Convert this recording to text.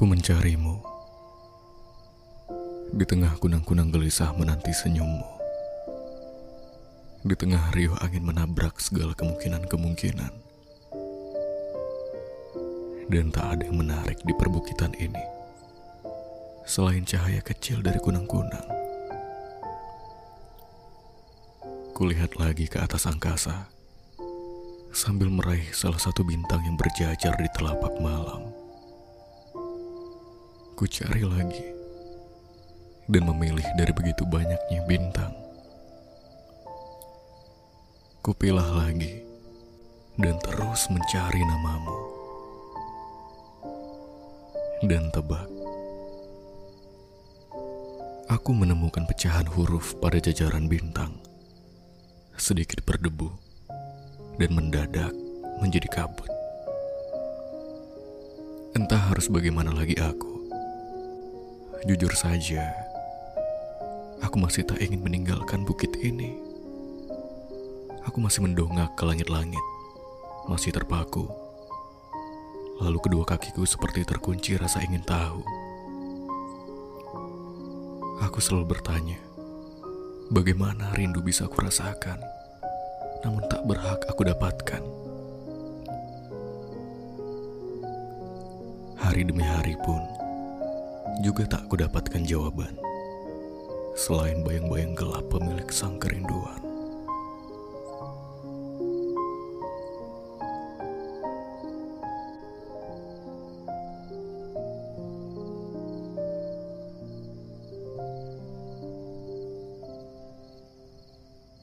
Aku mencarimu di tengah kunang-kunang gelisah menanti senyummu. Di tengah riuh angin menabrak segala kemungkinan-kemungkinan. Dan tak ada yang menarik di perbukitan ini. Selain cahaya kecil dari kunang-kunang. Kulihat lagi ke atas angkasa sambil meraih salah satu bintang yang berjajar di telapak malam. Ku cari lagi dan memilih dari begitu banyaknya bintang. Kupilah lagi dan terus mencari namamu. Dan tebak, aku menemukan pecahan huruf pada jajaran bintang, sedikit berdebu dan mendadak menjadi kabut. Entah harus bagaimana lagi aku. Jujur saja, aku masih tak ingin meninggalkan bukit ini. Aku masih mendongak ke langit-langit, masih terpaku. Lalu kedua kakiku seperti terkunci rasa ingin tahu. Aku selalu bertanya, bagaimana rindu bisa aku rasakan, namun tak berhak aku dapatkan. Hari demi hari pun, juga tak aku dapatkan jawaban. Selain bayang-bayang gelap pemilik sang kerinduan.